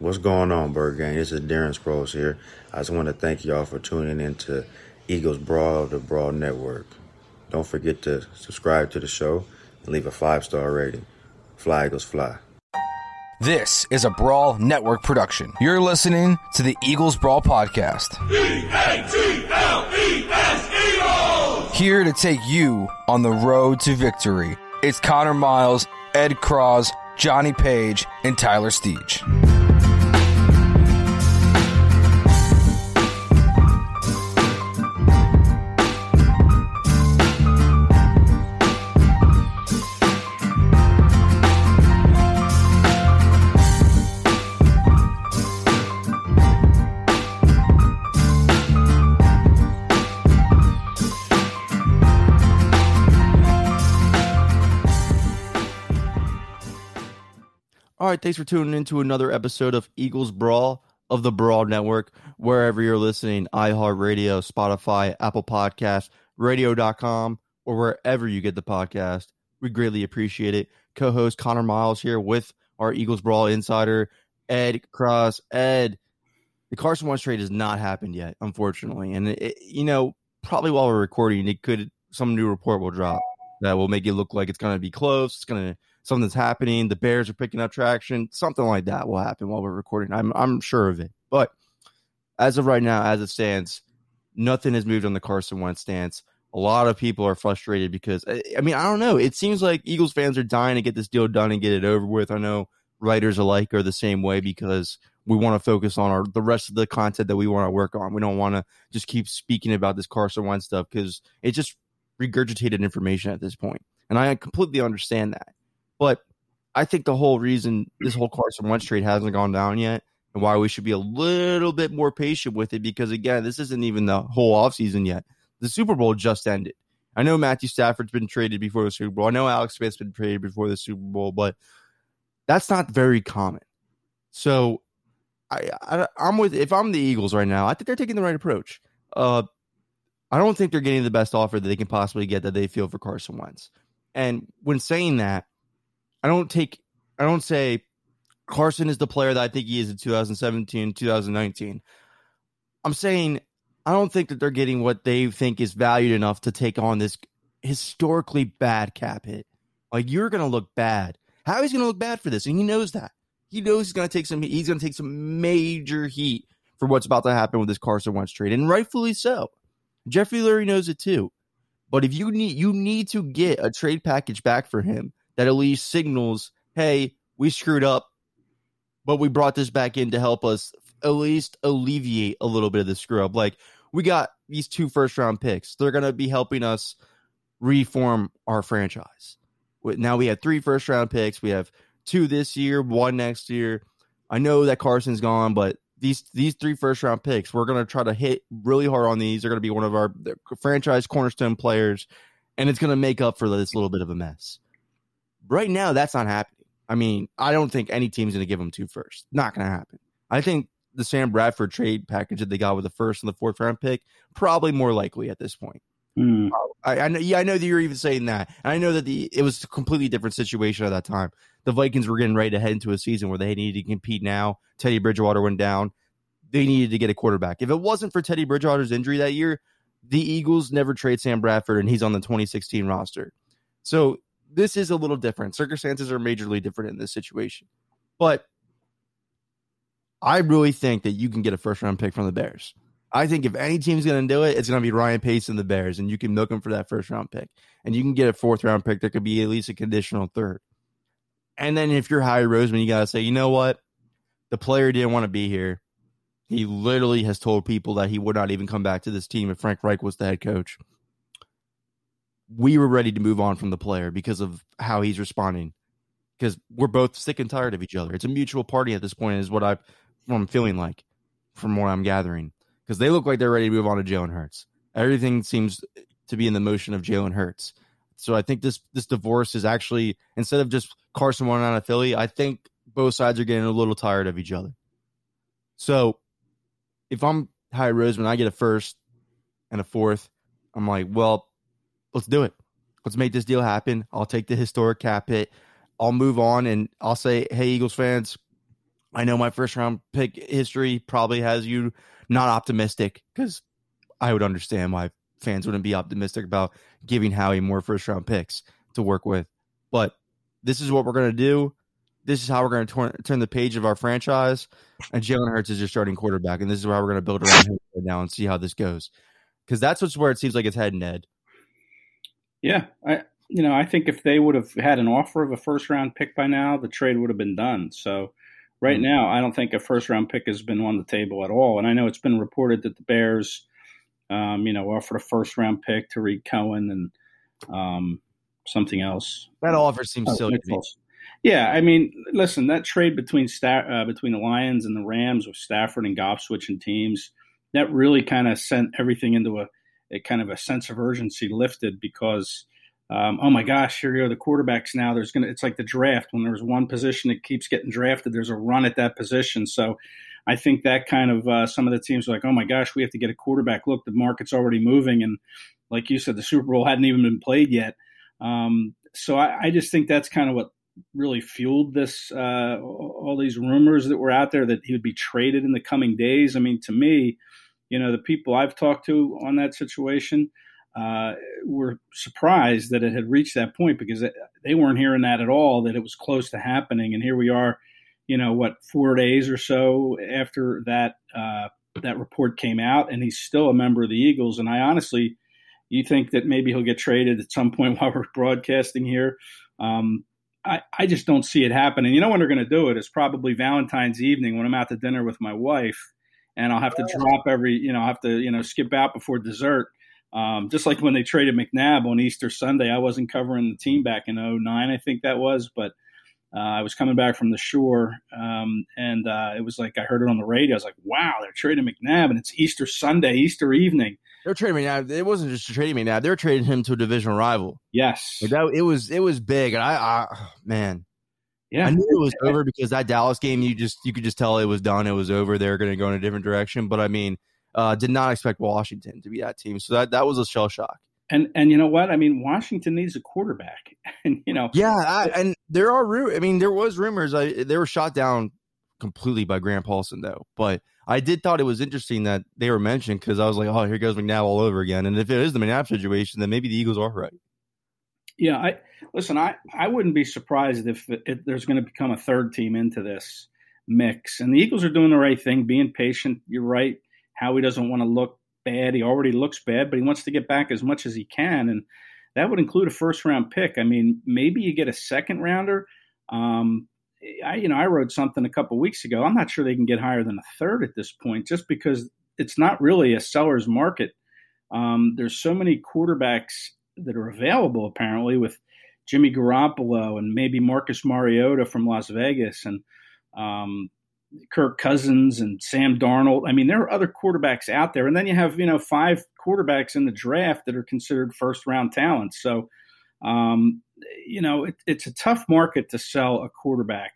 What's going on, Bird Gang? This is Darren Sproles here. I just want to thank y'all for tuning in to Eagles Brawl of the Brawl Network. Don't forget to subscribe to the show and leave a five star rating. Fly Eagles Fly. This is a Brawl Network production. You're listening to the Eagles Brawl Podcast. Here to take you on the road to victory. It's Connor Miles, Ed Kracz, Johnny Page, and Tyler Steege. All right, thanks for tuning in to another episode of Eagles Brawl of the Brawl Network, wherever you're listening, iHeartRadio, Spotify, Apple Podcasts, radio.com, or wherever you get the podcast. We greatly appreciate it. Co-host Connor Miles here with our Eagles Brawl insider, Ed Kracz. Ed, the Carson Wentz trade has not happened yet, unfortunately. And, it, you know, probably while we're recording, it could, some new report will drop that will make it look like it's going to be close. It's going to something's happening. The Bears are picking up traction. Something like that will happen while we're recording. I'm I'm sure of it. But as of right now, as it stands, nothing has moved on the Carson Wentz stance. A lot of people are frustrated because I mean I don't know. It seems like Eagles fans are dying to get this deal done and get it over with. I know writers alike are the same way because we want to focus on our the rest of the content that we want to work on. We don't want to just keep speaking about this Carson Wentz stuff because it's just regurgitated information at this point. And I completely understand that. But I think the whole reason this whole Carson Wentz trade hasn't gone down yet and why we should be a little bit more patient with it because, again, this isn't even the whole offseason yet. The Super Bowl just ended. I know Matthew Stafford's been traded before the Super Bowl. I know Alex Smith's been traded before the Super Bowl, but that's not very common. So I, I am with if I'm the Eagles right now, I think they're taking the right approach. Uh, I don't think they're getting the best offer that they can possibly get that they feel for Carson Wentz. And when saying that, I don't take I don't say Carson is the player that I think he is in 2017, 2019. I'm saying I don't think that they're getting what they think is valued enough to take on this historically bad cap hit. Like you're going to look bad. How he's going to look bad for this, and he knows that. He knows he's going to take some. He's going to take some major heat for what's about to happen with this Carson Wentz trade, and rightfully so. Jeffrey Lurie knows it too. But if you need, you need to get a trade package back for him that at least signals, hey, we screwed up, but we brought this back in to help us at least alleviate a little bit of the screw up. Like we got these two first round picks. They're going to be helping us reform our franchise. Now we have three first round picks. We have two this year, one next year. I know that Carson's gone, but these these three first round picks, we're going to try to hit really hard on these. They're going to be one of our franchise cornerstone players, and it's going to make up for this little bit of a mess. Right now, that's not happening. I mean, I don't think any team's going to give them two first. Not going to happen. I think the Sam Bradford trade package that they got with the first and the fourth round pick probably more likely at this point. Mm. I, I, know, yeah, I know that you're even saying that. And I know that the it was a completely different situation at that time. The Vikings were getting ready to head into a season where they needed to compete. Now Teddy Bridgewater went down. They needed to get a quarterback. If it wasn't for Teddy Bridgewater's injury that year, the Eagles never trade Sam Bradford, and he's on the 2016 roster. So this is a little different. Circumstances are majorly different in this situation. But I really think that you can get a first round pick from the Bears. I think if any team's going to do it, it's going to be Ryan Pace and the Bears, and you can milk them for that first round pick. And you can get a fourth round pick There could be at least a conditional third. And then if you're Howie Roseman, you got to say, you know what? The player didn't want to be here. He literally has told people that he would not even come back to this team if Frank Reich was the head coach we were ready to move on from the player because of how he's responding. Because we're both sick and tired of each other. It's a mutual party at this point, is what I've what I'm feeling like from what I'm gathering because they look like they're ready to move on to Jalen Hurts. Everything seems to be in the motion of Jalen Hurts. So I think this this divorce is actually instead of just Carson wanting out of Philly, I think both sides are getting a little tired of each other. So if I'm Howie Roseman, I get a first and a fourth. I'm like, well, let's do it. Let's make this deal happen. I'll take the historic cap hit. I'll move on and I'll say, hey, Eagles fans, I know my first round pick history probably has you not optimistic because I would understand why fans wouldn't be optimistic about giving Howie more first round picks to work with. But this is what we're going to do. This is how we're going to turn the page of our franchise. And Jalen Hurts is your starting quarterback. And this is how we're going to build around him right now and see how this goes. Because that's what's where it seems like it's heading, Ed. Yeah. I, you know, I think if they would have had an offer of a first round pick by now, the trade would have been done. So right mm-hmm. now, I don't think a first round pick has been on the table at all. And I know it's been reported that the Bears um, you know, offered a first round pick to Reed Cohen and um, something else. That offer seems oh, silly. Yeah, I mean, listen, that trade between Sta- uh, between the Lions and the Rams with Stafford and Goff switching teams, that really kind of sent everything into a, a, kind of a sense of urgency lifted because, um, oh my gosh, here go the quarterbacks now. There's gonna, it's like the draft when there's one position that keeps getting drafted, there's a run at that position. So I think that kind of uh, some of the teams are like, oh my gosh, we have to get a quarterback. Look, the market's already moving, and like you said, the Super Bowl hadn't even been played yet. Um, so I, I, just think that's kind of what really fueled this uh, all these rumors that were out there that he would be traded in the coming days. I mean, to me, you know, the people I've talked to on that situation uh, were surprised that it had reached that point because they weren't hearing that at all, that it was close to happening, and here we are you know what four days or so after that uh, that report came out, and he's still a member of the Eagles. And I honestly, you think that maybe he'll get traded at some point while we're broadcasting here. Um, I, I just don't see it happening. You know when they're going to do it? it is probably Valentine's evening when I'm out to dinner with my wife, and I'll have to drop every, you know, I'll have to you know skip out before dessert. Um, just like when they traded McNabb on Easter Sunday, I wasn't covering the team back in 09, I think that was, but uh, I was coming back from the shore, um, and uh, it was like I heard it on the radio. I was like, "Wow, they're trading McNabb, and it's Easter Sunday, Easter evening." They're trading McNabb. It wasn't just trading McNabb; they're trading him to a divisional rival. Yes, like that, it was it was big, and I, I man, yeah, I knew it was over because that Dallas game, you just you could just tell it was done. It was over. They were going to go in a different direction. But I mean, uh, did not expect Washington to be that team, so that that was a shell shock. And and you know what? I mean, Washington needs a quarterback, and you know, yeah. I, and there are, I mean, there was rumors. I they were shot down completely by Grant Paulsen though. But I did thought it was interesting that they were mentioned because I was like, oh, here goes McNabb all over again. And if it is the McNabb situation, then maybe the Eagles are right. Yeah, I listen. I I wouldn't be surprised if, if there's going to become a third team into this mix, and the Eagles are doing the right thing, being patient. You're right. Howie doesn't want to look bad. He already looks bad, but he wants to get back as much as he can, and that would include a first round pick. I mean, maybe you get a second rounder. Um, I, you know, I wrote something a couple weeks ago. I'm not sure they can get higher than a third at this point, just because it's not really a seller's market. Um, there's so many quarterbacks that are available apparently with Jimmy Garoppolo and maybe Marcus Mariota from Las Vegas and um, Kirk Cousins and Sam Darnold. I mean, there are other quarterbacks out there, and then you have you know five quarterbacks in the draft that are considered first round talents. So, um, you know, it, it's a tough market to sell a quarterback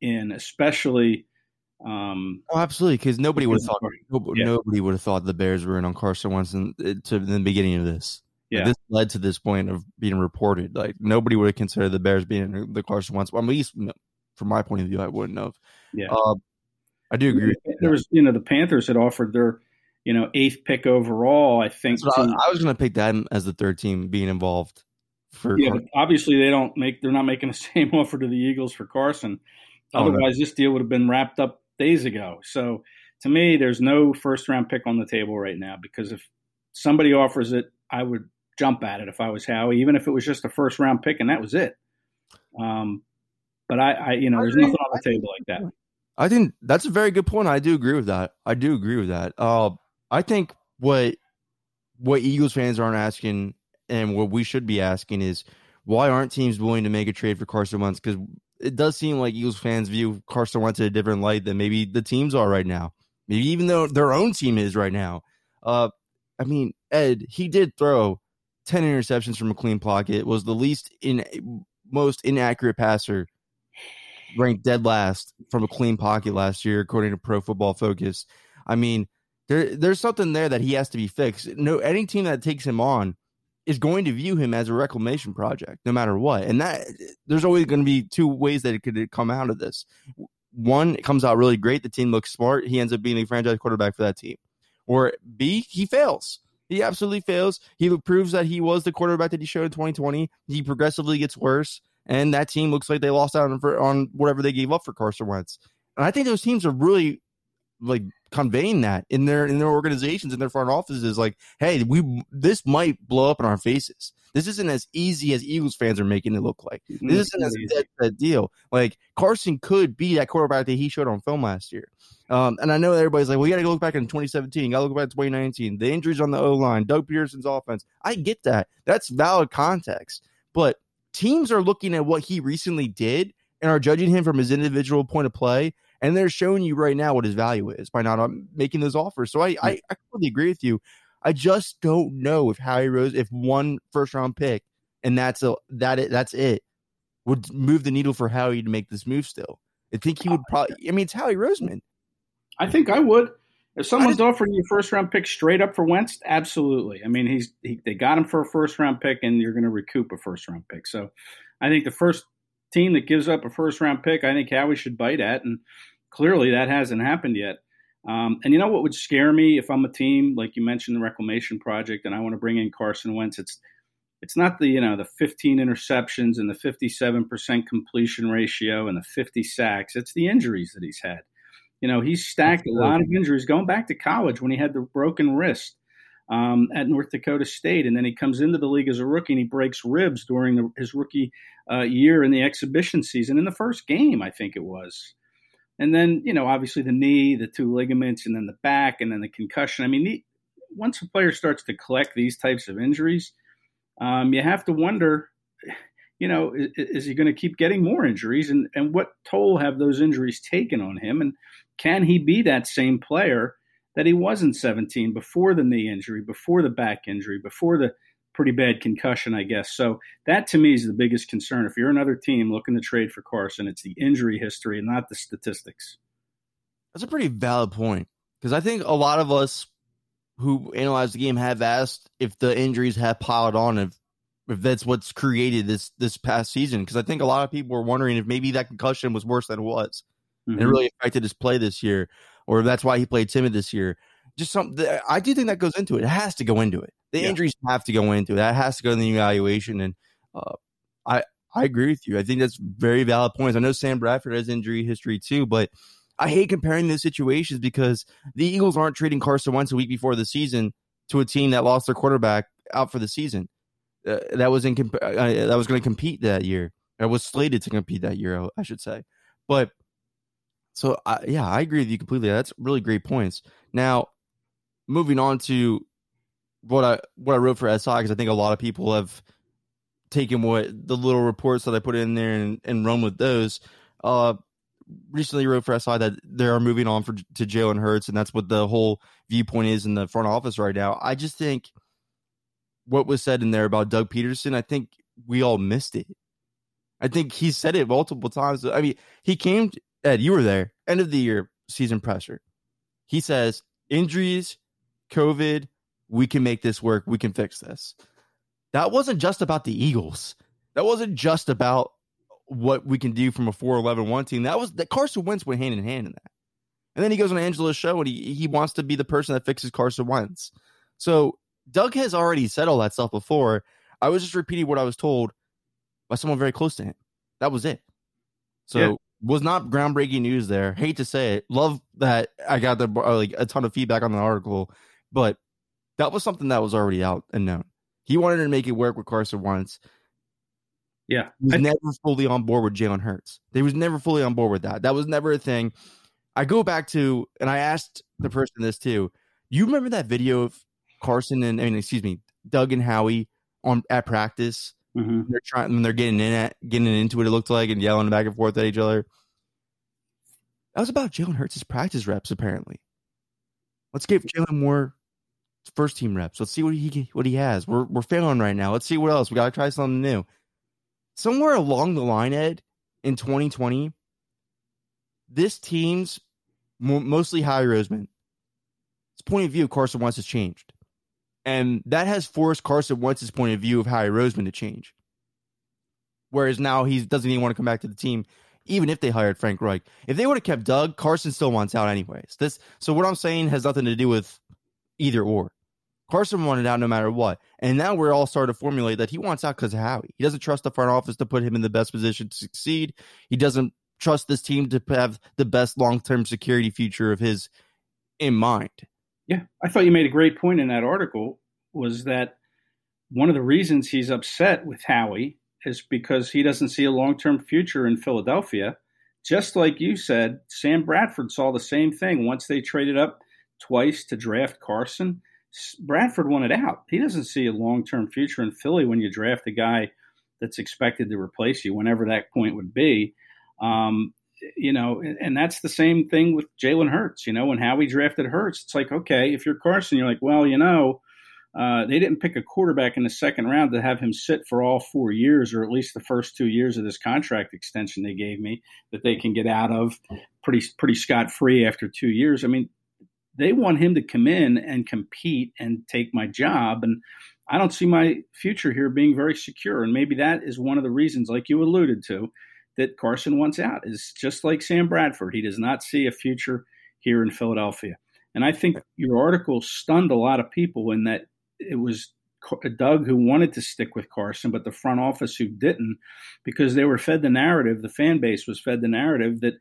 in, especially. Um, oh, absolutely, because nobody would have thought nobody, yeah. nobody would have thought the Bears were in on Carson Wentz in, to the beginning of this. Yeah, this led to this point of being reported. Like nobody would have considered the Bears being the Carson Wentz. Well, at least from my point of view, I wouldn't have. Yeah. Uh, I do agree. There was, you know, the Panthers had offered their, you know, eighth pick overall. I think to, I, I, was going to pick that as the third team being involved. For yeah, obviously they don't make. They're not making the same offer to the Eagles for Carson. Otherwise, oh, no. this deal would have been wrapped up days ago. So to me, there's no first round pick on the table right now because if somebody offers it, I would jump at it if I was Howie, even if it was just a first round pick and that was it. Um, but I, I you know, there's nothing on the table like that. I think that's a very good point. I do agree with that. I do agree with that. Uh, I think what what Eagles fans aren't asking and what we should be asking is why aren't teams willing to make a trade for Carson Wentz? Because it does seem like Eagles fans view Carson Wentz in a different light than maybe the teams are right now. Maybe even though their own team is right now. Uh, I mean, Ed, he did throw 10 interceptions from a clean pocket, was the least in most inaccurate passer, ranked dead last from a clean pocket last year, according to Pro Football Focus. I mean, there there's something there that he has to be fixed. No, any team that takes him on is going to view him as a reclamation project, no matter what. And that there's always going to be two ways that it could come out of this. One, it comes out really great. The team looks smart. He ends up being the franchise quarterback for that team. Or B, he fails. He absolutely fails. He proves that he was the quarterback that he showed in 2020. He progressively gets worse, and that team looks like they lost out on, on whatever they gave up for Carson Wentz. And I think those teams are really like conveying that in their in their organizations in their front offices like hey we this might blow up in our faces this isn't as easy as eagles fans are making it look like. This isn't as that, that deal. Like carson could be that quarterback that he showed on film last year. Um, and i know everybody's like well you gotta go look back in 2017 you gotta look back in 2019 the injuries on the o-line doug pederson's offense. I get that. That's valid context. But teams are looking at what he recently did and are judging him from his individual point of play and they're showing you right now what his value is by not um, making those offers. So I, I, I completely agree with you. I just don't know if Howie Rose, if one first round pick and that's a that it, that's it, would move the needle for Howie to make this move. Still, I think he would oh, probably. I mean, it's Howie Roseman. I think I would. If someone's just, offering you a first round pick straight up for Wentz, absolutely. I mean, he's he, they got him for a first round pick, and you're going to recoup a first round pick. So, I think the first team that gives up a first round pick, I think Howie should bite at, and clearly that hasn't happened yet. Um, and you know what would scare me if I'm a team like you mentioned the reclamation project, and I want to bring in Carson Wentz. It's it's not the you know the 15 interceptions and the 57% completion ratio and the 50 sacks. It's the injuries that he's had. You know he's stacked a lot of injuries going back to college when he had the broken wrist um, at North Dakota State, and then he comes into the league as a rookie and he breaks ribs during the, his rookie uh, year in the exhibition season in the first game, I think it was. And then, you know, obviously the knee, the two ligaments, and then the back, and then the concussion. I mean, the, once a player starts to collect these types of injuries, um, you have to wonder, you know, is, is he going to keep getting more injuries? And, and what toll have those injuries taken on him? And can he be that same player that he was in 17 before the knee injury, before the back injury, before the pretty bad concussion, I guess. So that to me is the biggest concern. If you're another team looking to trade for Carson, it's the injury history and not the statistics. That's a pretty valid point because I think a lot of us who analyze the game have asked if the injuries have piled on, if if that's what's created this this past season. Because I think a lot of people were wondering if maybe that concussion was worse than it was, mm-hmm. and it really affected his play this year, or if that's why he played timid this year. Just something I do think that goes into it. It has to go into it. The yeah. injuries have to go into it. That has to go in the evaluation. And uh, I I agree with you. I think that's very valid points. I know Sam Bradford has injury history too, but I hate comparing those situations because the Eagles aren't trading Carson Wentz a week before the season to a team that lost their quarterback out for the season. Uh, that was in comp- uh, that was going to compete that year. I was slated to compete that year, I should say. But so yeah, I agree with you completely. That's really great points. Now, moving on to what I what I wrote for SI because I think a lot of people have taken what the little reports that I put in there and, and run with those. Uh, recently wrote for SI that they are moving on for to Jalen Hurts, and that's what the whole viewpoint is in the front office right now. I just think what was said in there about Doug Pederson, I think we all missed it. I think he said it multiple times. I mean, he came Ed, you were there, end of the year season pressure. He says injuries, COVID, we can make this work. We can fix this. That wasn't just about the Eagles. That wasn't just about what we can do from a 4 11 1 team. That was that Carson Wentz went hand in hand in that. And then he goes on Angela's show and he, he wants to be the person that fixes Carson Wentz. So Doug has already said all that stuff before. I was just repeating what I was told by someone very close to him. That was it. So yeah. was not groundbreaking news there. Hate to say it. Love that I got the like a ton of feedback on the article, but that was something that was already out and known. He wanted to make it work with Carson Wentz. Yeah. He was I, never fully on board with Jalen Hurts. They was never fully on board with that. That was never a thing. I go back to, and I asked the person this too. You remember that video of Carson and, I mean, excuse me, Doug and Howie on at practice Mm-hmm. They're trying when they're getting in at getting into it. It looked like and yelling back and forth at each other. That was about Jalen Hurts' practice reps. Apparently, let's give Jalen more first team reps. Let's see what he what he has. We're we're failing right now. Let's see what else. We got to try something new. Somewhere along the line, Ed, in 2020, this team's mostly Howie Roseman. His point of view of Carson Wentz has changed. And that has forced Carson Wentz's point of view of Howie Roseman to change. Whereas now he doesn't even want to come back to the team, even if they hired Frank Reich. If they would have kept Doug, Carson still wants out anyways. This so what I'm saying has nothing to do with either or. Carson wanted out no matter what. And now we're all starting to formulate that he wants out because of Howie. He doesn't trust the front office to put him in the best position to succeed. He doesn't trust this team to have the best long term security future of his in mind. Yeah, I thought you made a great point in that article. Was that one of the reasons he's upset with Howie is because he doesn't see a long term future in Philadelphia. Just like you said, Sam Bradford saw the same thing once they traded up twice to draft Carson. Bradford wanted out. He doesn't see a long term future in Philly when you draft a guy that's expected to replace you, whenever that point would be. Um, you know, and that's the same thing with Jalen Hurts. You know, when Howie drafted Hurts, it's like, okay, if you're Carson, you're like, well, you know, uh, they didn't pick a quarterback in the second round to have him sit for all four years, or at least the first two years of this contract extension they gave me that they can get out of pretty pretty scot free after two years. I mean, they want him to come in and compete and take my job, and I don't see my future here being very secure. And maybe that is one of the reasons, like you alluded to, that Carson wants out is just like Sam Bradford. He does not see a future here in Philadelphia. And I think your article stunned a lot of people in that it was Doug who wanted to stick with Carson, but the front office who didn't, because they were fed the narrative, the fan base was fed the narrative that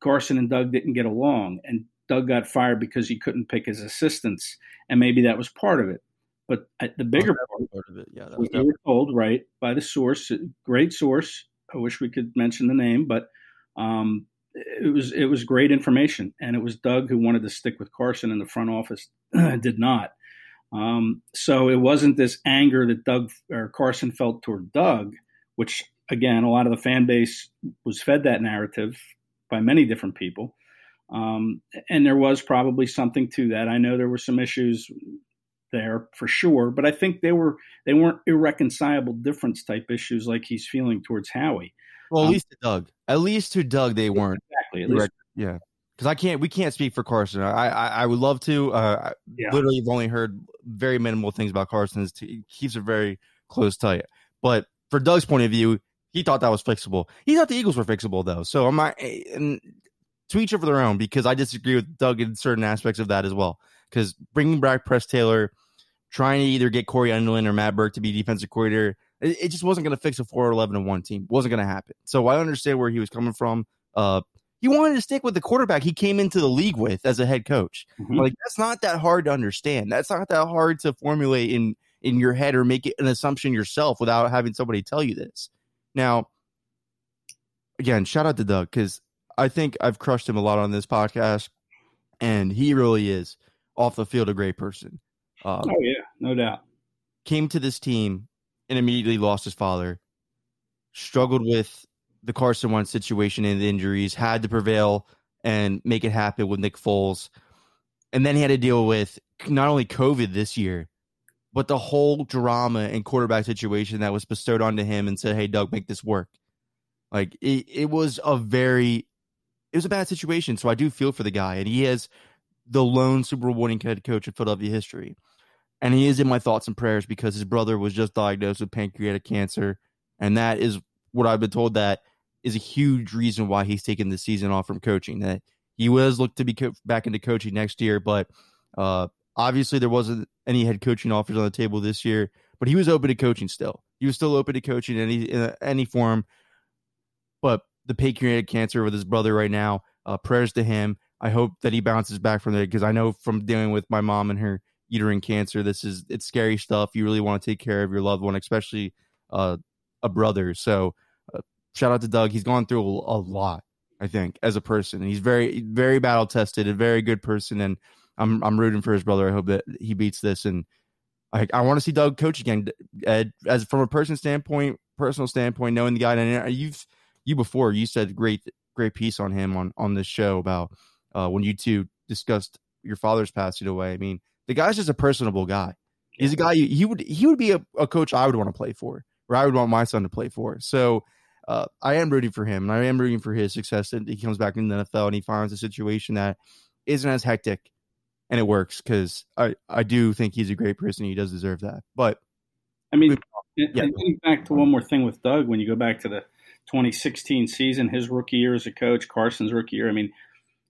Carson and Doug didn't get along. And Doug got fired because he couldn't pick his assistants. And maybe that was part of it. But the bigger part of it, yeah, that was we were told, right, by the source, great source, I wish we could mention the name, but um, it was it was great information, and it was Doug who wanted to stick with Carson, and the front office did not. Um, so it wasn't this anger that Doug or Carson felt toward Doug, which again a lot of the fan base was fed that narrative by many different people, um, and there was probably something to that. I know there were some issues there for sure, but I think they were they weren't irreconcilable difference type issues like he's feeling towards Howie. Well, at um, least to Doug. At least to Doug, they weren't exactly. At least, yeah. Because I can't, we can't speak for Carson. I, I, I would love to. Uh, yeah. Literally, have only heard very minimal things about Carson. He keeps it very close tight. But for Doug's point of view, he thought that was fixable. He thought the Eagles were fixable, though. So I'm not, and to each of their own, because I disagree with Doug in certain aspects of that as well. Because bringing back Press Taylor trying to either get Cory Undlin or Matt Burke to be defensive coordinator. It, it just wasn't going to fix a 4 11 and 1 team. wasn't going to happen. So I understand where he was coming from. Uh, he wanted to stick with the quarterback he came into the league with as a head coach. Mm-hmm. Like that's not that hard to understand. That's not that hard to formulate in in your head or make it an assumption yourself without having somebody tell you this. Now, again, shout out to Doug because I think I've crushed him a lot on this podcast, and he really is off the field a great person. Um, oh yeah, no doubt. Came to this team and immediately lost his father. Struggled with the Carson Wentz situation and the injuries. Had to prevail and make it happen with Nick Foles, and then he had to deal with not only COVID this year, but the whole drama and quarterback situation that was bestowed onto him and said, "Hey, Doug, make this work." Like it, it was a very, it was a bad situation. So I do feel for the guy, and he is the lone Super Bowl winning head coach in Philadelphia history and he is in my thoughts and prayers because his brother was just diagnosed with pancreatic cancer, and that is what I've been told that is a huge reason why he's taking the season off from coaching. That he was looked to be co- back into coaching next year, but uh, obviously there wasn't any head coaching offers on the table this year. But he was open to coaching still. He was still open to coaching in any in any form. But the pancreatic cancer with his brother right now, uh, prayers to him. I hope that he bounces back from there because I know from dealing with my mom and her uterine cancer. This is it's scary stuff. You really want to take care of your loved one, especially uh, a brother. So uh, shout out to Doug. He's gone through a, a, lot, I think, as a person. He's very very battle tested, a very good person, and I'm I'm rooting for his brother. I hope that he beats this and. I, I want to see Doug coach again. Ed, as from a person standpoint, personal standpoint, knowing the guy, and you've you before you said great great piece on him on on this show about uh, when you two discussed your father's passing away. I mean, the guy's just a personable guy. He's a guy you, he would he would be a, a coach I would want to play for, or I would want my son to play for. So uh, I am rooting for him, and I am rooting for his success. And he comes back in the NFL and he finds a situation that isn't as hectic, and it works because I I do think he's a great person. He does deserve that. But I mean, yeah. and back to one more thing with Doug, when you go back to the 2016 season, his rookie year as a coach, Carson's rookie year. I mean,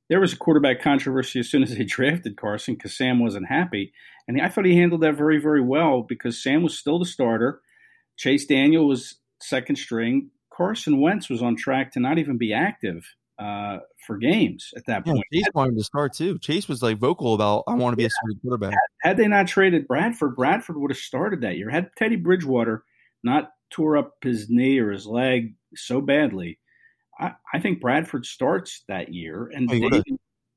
there was a quarterback controversy as soon as they drafted Carson because Sam wasn't happy. And I thought he handled that very, very well because Sam was still the starter. Chase Daniel was second string. Carson Wentz was on track to not even be active uh, for games at that point. Yeah, Chase wanted to start too. Chase was like vocal about I want to be yeah. a starting quarterback. Had, had, they not traded Bradford, Bradford would have started that year. Had Teddy Bridgewater not tore up his knee or his leg so badly, I, I think Bradford starts that year and oh,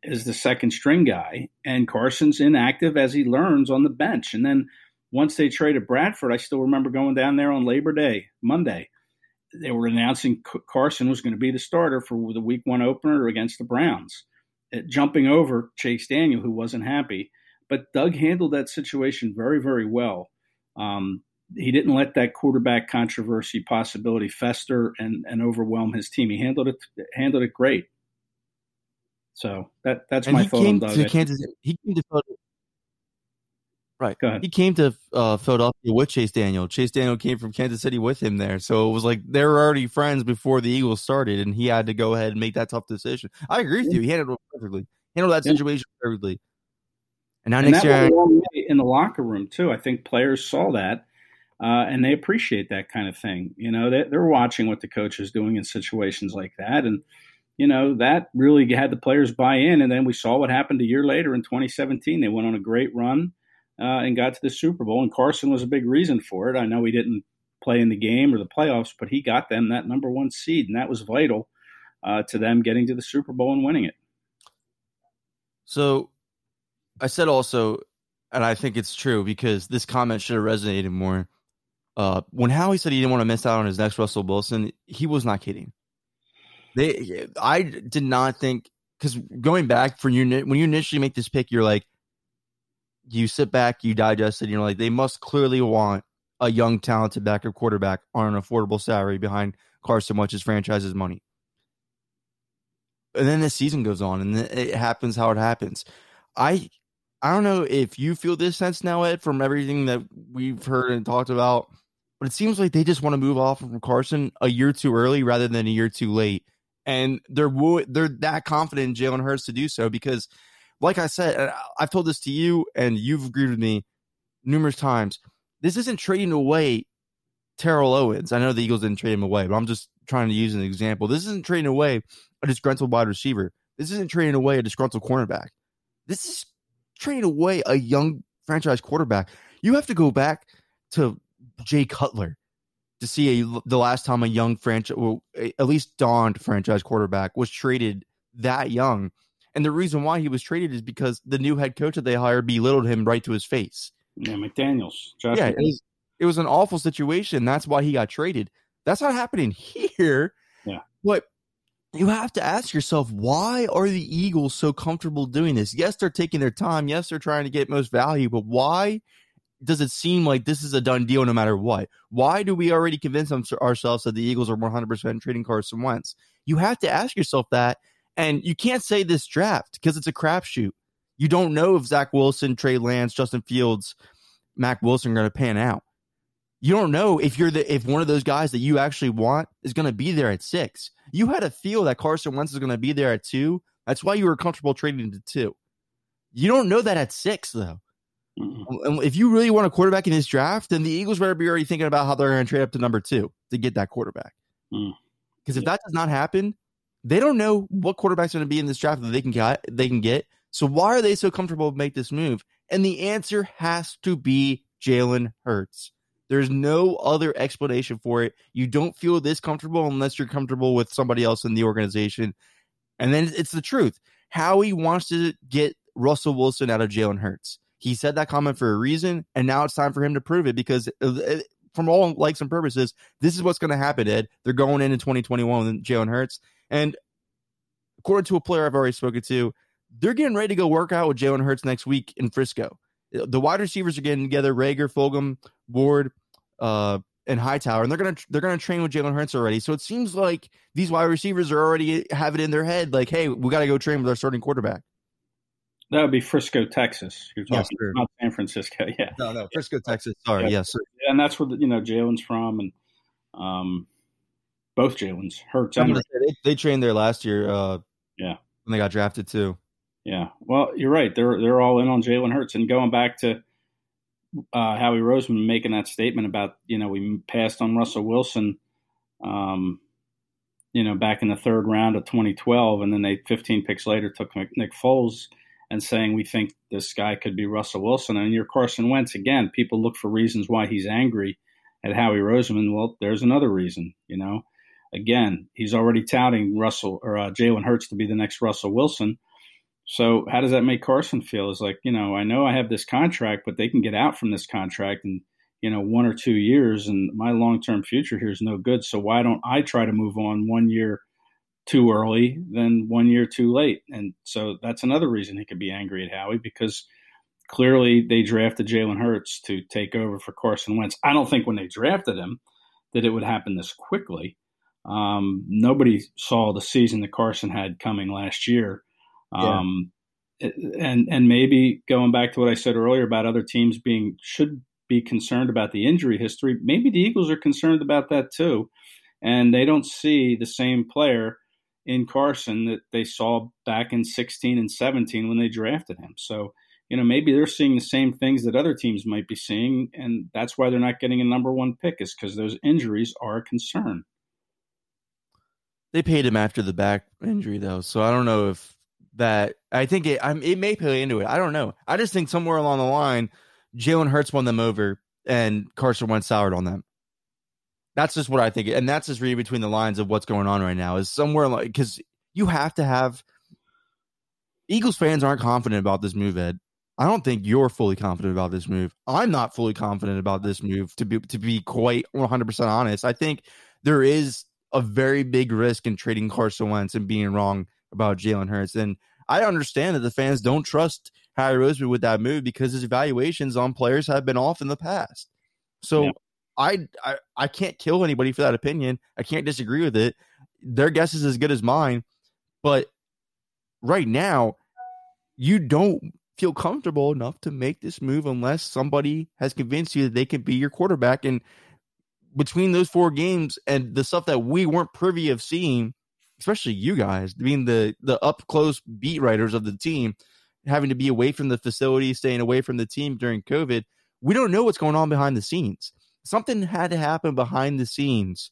is the second string guy, and Carson's inactive as he learns on the bench. And then once they traded Bradford, I still remember going down there on Labor Day, Monday. They were announcing Carson was going to be the starter for the week one opener against the Browns, uh, jumping over Chase Daniel, who wasn't happy. But Doug handled that situation very, very well. Um, he didn't let that quarterback controversy possibility fester and, and overwhelm his team. He handled it handled it great. So that that's and my he thought came to Kansas. He came to Philadelphia. right. Go ahead. He came to uh, Philadelphia with Chase Daniel. Chase Daniel came from Kansas City with him there, so it was like they were already friends before the Eagles started, and he had to go ahead and make that tough decision. I agree with you. He handled it perfectly. Handled that situation yeah. perfectly. And now and next year, in the locker room too. I think players saw that uh, and they appreciate that kind of thing. You know, they, they're watching what the coach is doing in situations like that, and you know that really had the players buy in. And then we saw what happened a year later in 2017. They went on a great run uh, and got to the Super Bowl, and Carson was a big reason for it. I know he didn't play in the game or the playoffs, but he got them that number one seed, and that was vital uh, to them getting to the Super Bowl and winning it. So, I said also, and I think it's true because this comment should have resonated more uh, when Howie said he didn't want to miss out on his next Russell Wilson, he was not kidding. They, I did not think because going back for you when you initially make this pick, you're like, you sit back, you digest it, and you're like, they must clearly want a young, talented backup quarterback on an affordable salary behind Carson Wentz's franchise's money. And then the season goes on, and it happens how it happens. I I don't know if you feel this sense now, Ed, from everything that we've heard and talked about but it seems like they just want to move off from Carson a year too early rather than a year too late. And they're they're that confident in Jalen Hurts to do so because, like I said, I've told this to you and you've agreed with me numerous times. This isn't trading away Terrell Owens. I know the Eagles didn't trade him away, but I'm just trying to use an example. This isn't trading away a disgruntled wide receiver. This isn't trading away a disgruntled cornerback. This is trading away a young franchise quarterback. You have to go back to Jay Cutler to see a, the last time a young franchise, well, at least donned franchise quarterback was traded that young. And the reason why he was traded is because the new head coach that they hired belittled him right to his face. Yeah, McDaniels. Josh yeah, it was, it was, an awful situation. That's why he got traded. That's not happening here. Yeah. But you have to ask yourself, why are the Eagles so comfortable doing this? Yes, they're taking their time. Yes, they're trying to get most value, but why does it seem like this is a done deal no matter what? Why do we already convince ourselves that the Eagles are 100% trading Carson Wentz? You have to ask yourself that. And you can't say this draft because it's a crapshoot. You don't know if Zach Wilson, Trey Lance, Justin Fields, Mack Wilson are going to pan out. You don't know if you're the if one of those guys that you actually want is going to be there at six. You had a feel that Carson Wentz is going to be there at two. That's why you were comfortable trading to two. You don't know that at six though. Mm-hmm. If you really want a quarterback in this draft, then the Eagles better be already thinking about how they're going to trade up to number two to get that quarterback. Because mm. if that does not happen, they don't know what quarterback's are going to be in this draft that they can get. They can get. So why are they so comfortable to make this move? And the answer has to be Jalen Hurts. There's no other explanation for it. You don't feel this comfortable unless you're comfortable with somebody else in the organization. And then it's the truth. Howie wants to get Russell Wilson out of Jalen Hurts. He said that comment for a reason, and now it's time for him to prove it because, uh, from all likes and purposes, this is what's going to happen. Ed, they're going into 2021 with Jalen Hurts, and according to a player I've already spoken to, they're getting ready to go work out with Jalen Hurts next week in Frisco. The wide receivers are getting together: Reagor, Fulgham, Ward, uh, and Hightower, and they're gonna they're gonna train with Jalen Hurts already. So it seems like these wide receivers are already have it in their head, like, hey, we got to go train with our starting quarterback. That would be Frisco, Texas. You're talking yes, not San Francisco. Yeah. No, no, Frisco, Texas. Sorry. Yeah. Yes. Sir. And that's where, the, you know, Jalen's from and um, both Jalen's Hurts. And they, they trained there last year. Uh, yeah. When they got drafted too. Yeah. Well, you're right. They're, they're all in on Jalen Hurts. And going back to uh, Howie Roseman making that statement about, you know, we passed on Russell Wilson, um, you know, back in the third round of 2012. And then they 15 picks later took Nick Foles and saying we think this guy could be Russell Wilson. And you're Carson Wentz again. People look for reasons why he's angry at Howie Roseman. Well, there's another reason. You know, again, he's already touting Russell or uh, Jalen Hurts to be the next Russell Wilson. So how does that make Carson feel? Is like you know I know I have this contract, but they can get out from this contract in you know one or two years, and my long term future here is no good. So why don't I try to move on one year? Too early than one year too late. And so that's another reason he could be angry at Howie because clearly they drafted Jalen Hurts to take over for Carson Wentz. I don't think when they drafted him that it would happen this quickly. Um, nobody saw the season that Carson had coming last year. Um, yeah. and and maybe going back to what I said earlier about other teams being should be concerned about the injury history. Maybe the Eagles are concerned about that too, and they don't see the same player in Carson that they saw back in 16 and 17 when they drafted him. So, you know, maybe they're seeing the same things that other teams might be seeing, and that's why they're not getting a number one pick, is because those injuries are a concern. They paid him after the back injury, though, so I don't know if that. I think it. I'm, it may play into it. I don't know. I just think somewhere along the line, Jalen Hurts won them over, and Carson went soured on them. That's just what I think, and that's just reading between the lines of what's going on right now. Is somewhere like because you have to have Eagles fans aren't confident about this move, Ed. I don't think you're fully confident about this move. I'm not fully confident about this move to be to be quite 100% honest. I think there is a very big risk in trading Carson Wentz and being wrong about Jalen Hurts. And I understand that the fans don't trust Howie Roseman with that move because his evaluations on players have been off in the past. So yeah. I, I I can't kill anybody for that opinion. I can't disagree with it. Their guess is as good as mine. But right now, you don't feel comfortable enough to make this move unless somebody has convinced you that they can be your quarterback. And between those four games and the stuff that we weren't privy of seeing, especially you guys, being the the up close beat writers of the team, having to be away from the facility, staying away from the team during COVID, we don't know what's going on behind the scenes something had to happen behind the scenes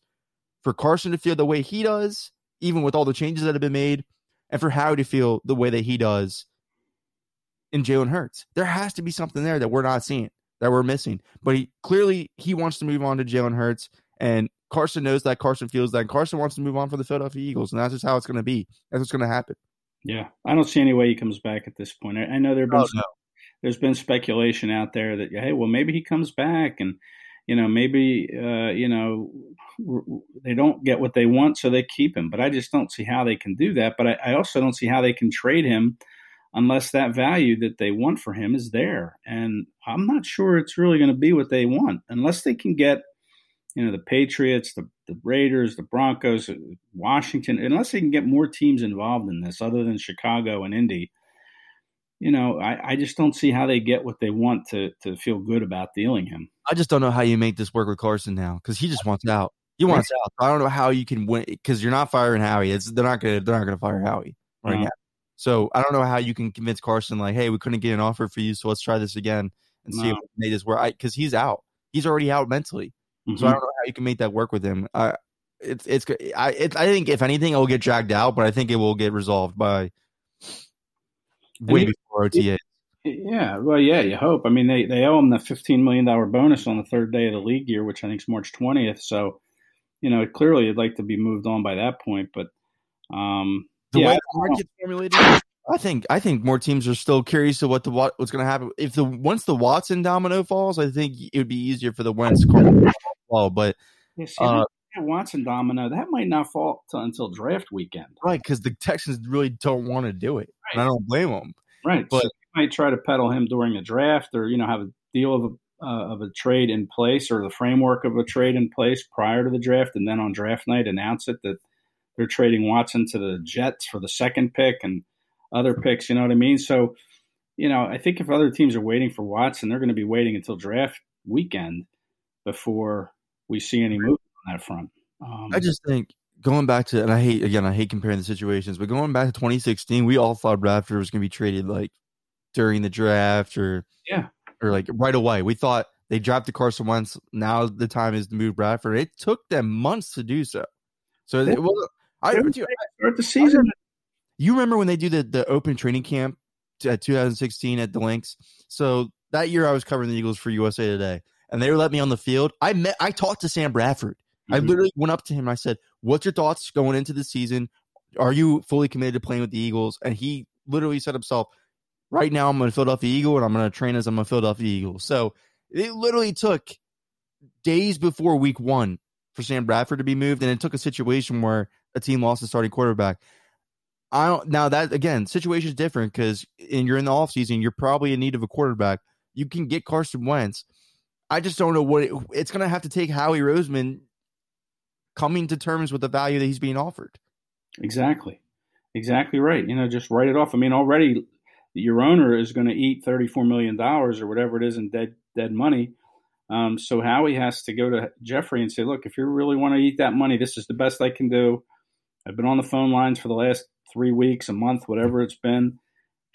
for Carson to feel the way he does, even with all the changes that have been made, and for Howie to feel the way that he does in Jalen Hurts. There has to be something there that we're not seeing, that we're missing. But he clearly he wants to move on to Jalen Hurts, and Carson knows that. Carson feels that. Carson wants to move on for the Philadelphia Eagles, and that's just how it's going to be. That's what's going to happen. Yeah, I don't see any way he comes back at this point. I, I know there have been oh, no. there's been speculation out there that hey, well maybe he comes back and you know, maybe uh, you know they don't get what they want, so they keep him. But I just don't see how they can do that. But I, I also don't see how they can trade him unless that value that they want for him is there. And I'm not sure it's really going to be what they want unless they can get, you know, the Patriots, the, the Raiders, the Broncos, Washington, unless they can get more teams involved in this other than Chicago and Indy you know, I, I, just don't see how they get what they want to to feel good about dealing him. I just don't know how you make this work with Carson now because he just wants out. He wants out. I don't know how you can win because you're not firing Howie. It's they're not gonna they're not gonna fire Howie right no. now. So I don't know how you can convince Carson like, hey, we couldn't get an offer for you, so let's try this again and no. see if we made this work. Because he's out. He's already out mentally. Mm-hmm. So I mm-hmm. don't know how you can make that work with him. I it's it's I it, I think if anything, it will get dragged out, but I think it will get resolved by way before OTA. Yeah, well, yeah, you hope. I mean, they, they owe him the fifteen million dollar bonus on the third day of the league year, which I think is March twentieth. So, you know, clearly, you'd like to be moved on by that point. But um, the yeah, way the market's formulated, I think I think more teams are still curious to what the what, what's going to happen if the once the Watson domino falls. I think it would be easier for the Wentz fall, but uh, Watson domino that might not fall until draft weekend, right? Because the Texans really don't want to do it, right. and I don't blame them. Right, but so might try to peddle him during a draft, or you know have a deal of a uh, of a trade in place or the framework of a trade in place prior to the draft, and then on draft night announce it that they're trading Watson to the Jets for the second pick and other picks. You know what I mean? So, you know, I think if other teams are waiting for Watson, they're going to be waiting until draft weekend before we see any movement on that front. Um, I just think going back to, and I hate again, I hate comparing the situations, but going back to 2016, we all thought Bradford was going to be traded like during the draft or yeah, or like right away. We thought they dropped the Carson Wentz. Now the time is to move Bradford. It took them months to do so. So it, well, I start the season. You remember when they do the the open training camp at 2016 at the Links? So that year I was covering the Eagles for USA Today, and they let me on the field. I met, I talked to Sam Bradford. Mm-hmm. I literally went up to him. and I said, "What's your thoughts going into the season? Are you fully committed to playing with the Eagles?" And he literally said himself, "Right now, I'm a Philadelphia Eagle, and I'm going to train as I'm a Philadelphia Eagle." So it literally took days before Week One for Sam Bradford to be moved, and it took a situation where a team lost a starting quarterback. I don't now that again situation is different because you're in the offseason, you're probably in need of a quarterback. You can get Carson Wentz. I just don't know what it, it's going to have to take Howie Roseman coming to terms with the value that he's being offered. Exactly, exactly right. You know, just write it off. I mean, already your owner is going to eat thirty four million dollars or whatever it is in dead dead money. Um, so Howie has to go to Jeffrey and say, "Look, if you really want to eat that money, this is the best I can do. I've been on the phone lines for the last three weeks, a month, whatever it's been,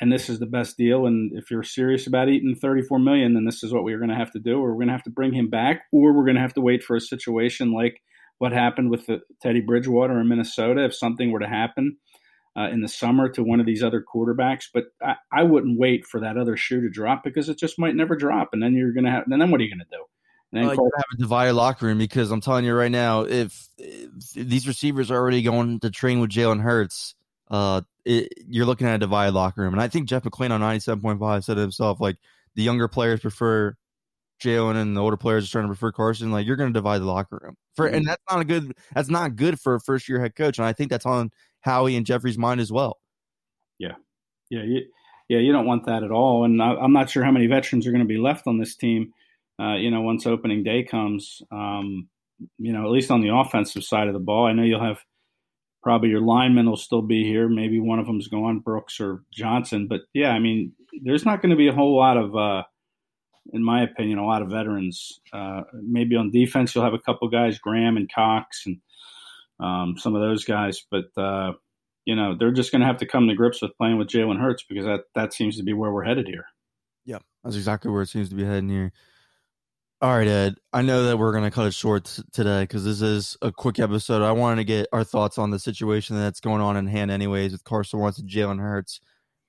and this is the best deal. And if you're serious about eating 34 million, then this is what we're going to have to do. Or we're going to have to bring him back, or we're going to have to wait for a situation like what happened with the Teddy Bridgewater in Minnesota. If something were to happen uh, in the summer to one of these other quarterbacks, but I, I wouldn't wait for that other shoe to drop because it just might never drop, and then you're going to have. And then what are you going to do? And then Cole- have a divided locker room because I'm telling you right now, if, if these receivers are already going to train with Jalen Hurts, uh, it, you're looking at a divided locker room. And I think Jeff McLane on 97.5 said it himself, like the younger players prefer Jalen and the older players are starting to prefer Carson. Like you're going to divide the locker room for, and that's not a good, that's not good for a first year head coach. And I think that's on Howie and Jeffrey's mind as well. Yeah. Yeah. You, yeah. You don't want that at all. And I, am not sure how many veterans are going to be left on this team uh, you know, once opening day comes, um, you know, at least on the offensive side of the ball, I know you'll have probably your linemen will still be here. Maybe one of them's gone, Brooks or Johnson. But yeah, I mean, there's not going to be a whole lot of, uh, in my opinion, a lot of veterans. Uh, maybe on defense, you'll have a couple guys, Graham and Cox, and um, some of those guys. But uh, you know, they're just going to have to come to grips with playing with Jalen Hurts because that that seems to be where we're headed here. Yeah, that's exactly where it seems to be heading here. All right, Ed. I know that we're going to cut it short today because this is a quick episode. I wanted to get our thoughts on the situation that's going on in hand, anyways, with Carson Wentz and Jalen Hurts.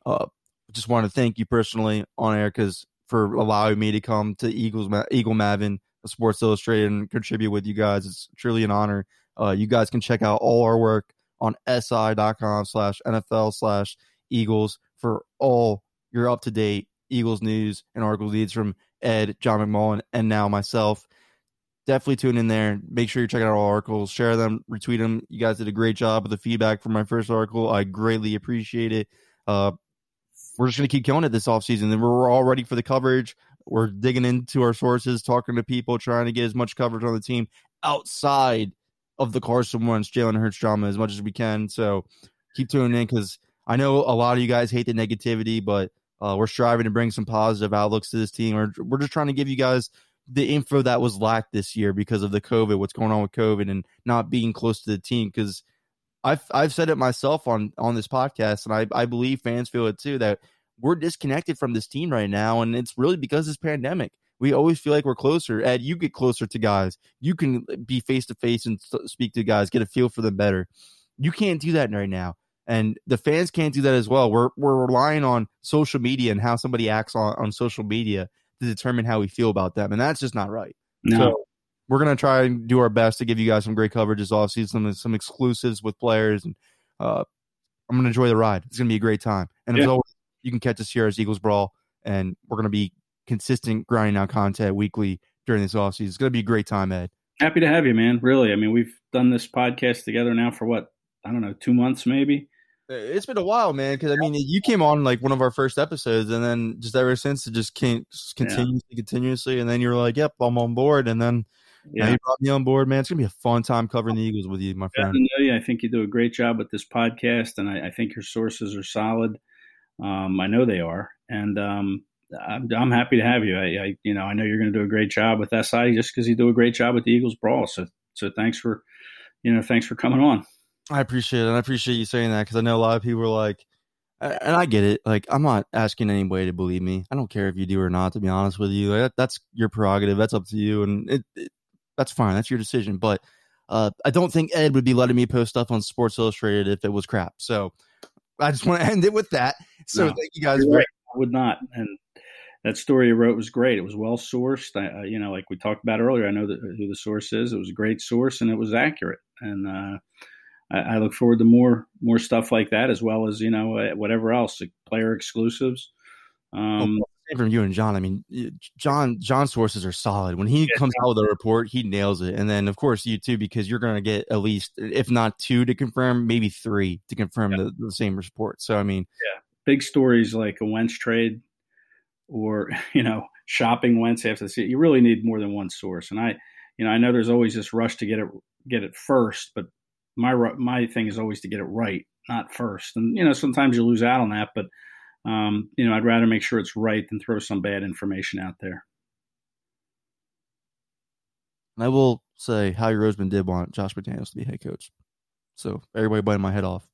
Uh, just want to thank you personally on air because for allowing me to come to Eagles Eagle Maven, Sports Illustrated, and contribute with you guys. It's truly an honor. Uh, you guys can check out all our work on si.com slash NFL slash Eagles for all your up to date Eagles news and article leads from Ed, John McMullen, and now myself. Definitely tune in there. Make sure you're checking out all articles, share them, retweet them. You guys did a great job with the feedback from my first article. I greatly appreciate it. Uh, we're just going to keep killing it this offseason. And we're all ready for the coverage. We're digging into our sources, talking to people, trying to get as much coverage on the team outside of the Carson Wentz, Jalen Hurts drama as much as we can. So keep tuning in because I know a lot of you guys hate the negativity, but uh, we're striving to bring some positive outlooks to this team. We're, we're just trying to give you guys the info that was lacked this year because of the COVID, what's going on with COVID and not being close to the team. Because I've I've said it myself on on this podcast, and I I believe fans feel it too that we're disconnected from this team right now, and it's really because this pandemic. We always feel like we're closer. Ed, you get closer to guys. You can be face to face and speak to guys, get a feel for them better. You can't do that right now and the fans can't do that as well. We're we're relying on social media and how somebody acts on, on social media to determine how we feel about them, and that's just not right. No. So we're gonna try and do our best to give you guys some great coverage this offseason, some some exclusives with players, and uh, I'm gonna enjoy the ride. It's gonna be a great time. And Yeah. as always, you can catch us here as Eagles Brawl, and we're going to be consistent grinding out content weekly during this offseason. It's going to be a great time, Ed. Happy to have you, man. Really. I mean, we've done this podcast together now for what? I don't know, two months maybe. It's been a while, man. Because I mean, you came on like one of our first episodes, and then just ever since it just came just Yeah. continuously, continuously, and then you're like, "Yep, I'm on board." And then now Yeah. you brought me on board, man. It's gonna be a fun time covering the Eagles with you, my friend. you. I think you do a great job with this podcast, and I, I think your sources are solid. Um, I know they are, and um, I'm, I'm happy to have you. I, I, you know, I know you're going to do a great job with SI just because you do a great job with the Eagles brawl. So, so thanks for, you know, thanks for coming on. I appreciate it. And I appreciate you saying that because I know a lot of people are like, and I get it. Like, I'm not asking anybody to believe me. I don't care if you do or not. To be honest with you, like, that, that's your prerogative. That's up to you, and it, it that's fine. That's your decision. But uh, I don't think Ed would be letting me post stuff on Sports Illustrated if it was crap. So I just want to end it with that. So No, thank you guys. Right. I would not. And that story you wrote was great. It was well sourced. I, you know, like we talked about earlier, I know that, who the source is. It was a great source and it was accurate. And uh, I, I look forward to more more stuff like that, as well as you know uh, whatever else, like player exclusives. Um, Same from you and John. I mean, John John's sources are solid. When he Yeah, comes out with a report, he nails it. And then, of course, you too, because you're going to get at least, if not two to confirm, maybe three to confirm Yeah. the, the same report. So, I mean, yeah, big stories like a Wentz trade or you know shopping Wentz after the season, you really need more than one source. And I, you know, I know there's always this rush to get it get it first, but my my thing is always to get it right, not first. And you know, sometimes you lose out on that, but um, you know, I'd rather make sure it's right than throw some bad information out there. I will say Howie Roseman did want Josh McDaniels to be head coach. So, everybody biting my head off.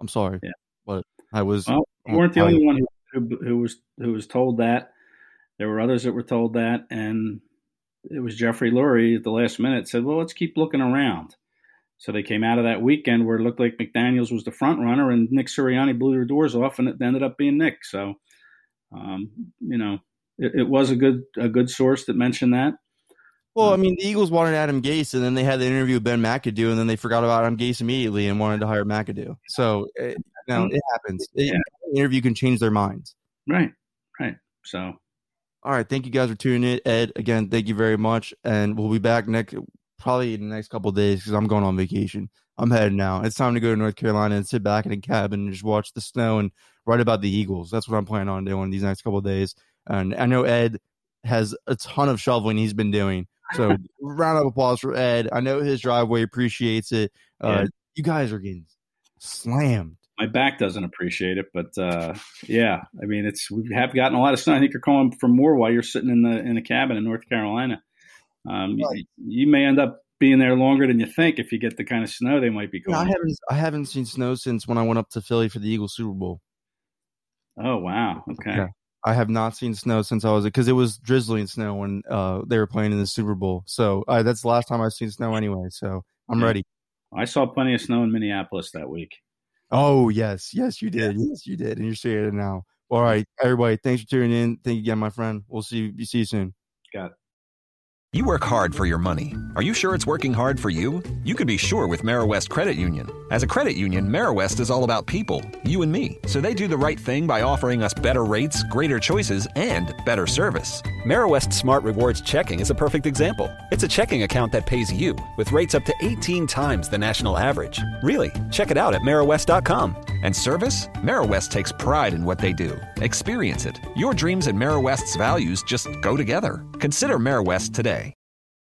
I'm sorry. Yeah. But I was. Well, you weren't the only one who, who, who was who was told that. There were others that were told that, and it was Jeffrey Lurie at the last minute said, "Well, let's keep looking around." So they came out of that weekend where it looked like McDaniels was the front runner, and Nick Sirianni blew their doors off, and it ended up being Nick. So, um, you know, it, it was a good a good source that mentioned that. Well, I mean, the Eagles wanted Adam Gase, and then they had the interview with Ben McAdoo, and then they forgot about Adam Gase immediately and wanted to hire McAdoo. So, it, now it happens. It, Yeah. the interview can change their minds. Right, right. So, All right. Thank you guys for tuning in. Ed, again, thank you very much. And we'll be back next, probably in the next couple of days because I'm going on vacation. I'm heading now. It's time to go to North Carolina and sit back in a cabin and just watch the snow and write about the Eagles. That's what I'm planning on doing these next couple of days. And I know Ed has a ton of shoveling he's been doing. So round of applause for Ed. I know his driveway appreciates it. Uh, Yeah. You guys are getting slammed. my back doesn't appreciate it, but uh, yeah, I mean, it's we have gotten a lot of snow. I think you're calling for more while you're sitting in the in a cabin in North Carolina. Um, you, you may end up being there longer than you think if you get the kind of snow they might be No, going. I haven't. I haven't seen snow since when I went up to Philly for the Eagles Super Bowl. oh wow, okay, Yeah. I have not seen snow since I was because it was drizzling snow when uh, they were playing in the Super Bowl. So uh, that's the last time I've seen snow anyway. So I'm Yeah. ready. I saw plenty of snow in Minneapolis that week. Oh yes, yes you did. Yes you did, and you're seeing it now. All right, everybody. Thanks for tuning in. Thank you again, my friend. We'll see you. See you soon. You work hard for your money. Are you sure it's working hard for you? You can be sure with West Credit Union. As a credit union, West is all about people, you and me. So they do the right thing by offering us better rates, greater choices, and better service. West Smart Rewards Checking is a perfect example. It's a checking account that pays you with rates up to 18 times the national average. Really? Check it out at Meriwest.com. And service? West takes pride in what they do. Experience it. Your dreams and West's values just go together. Consider West today.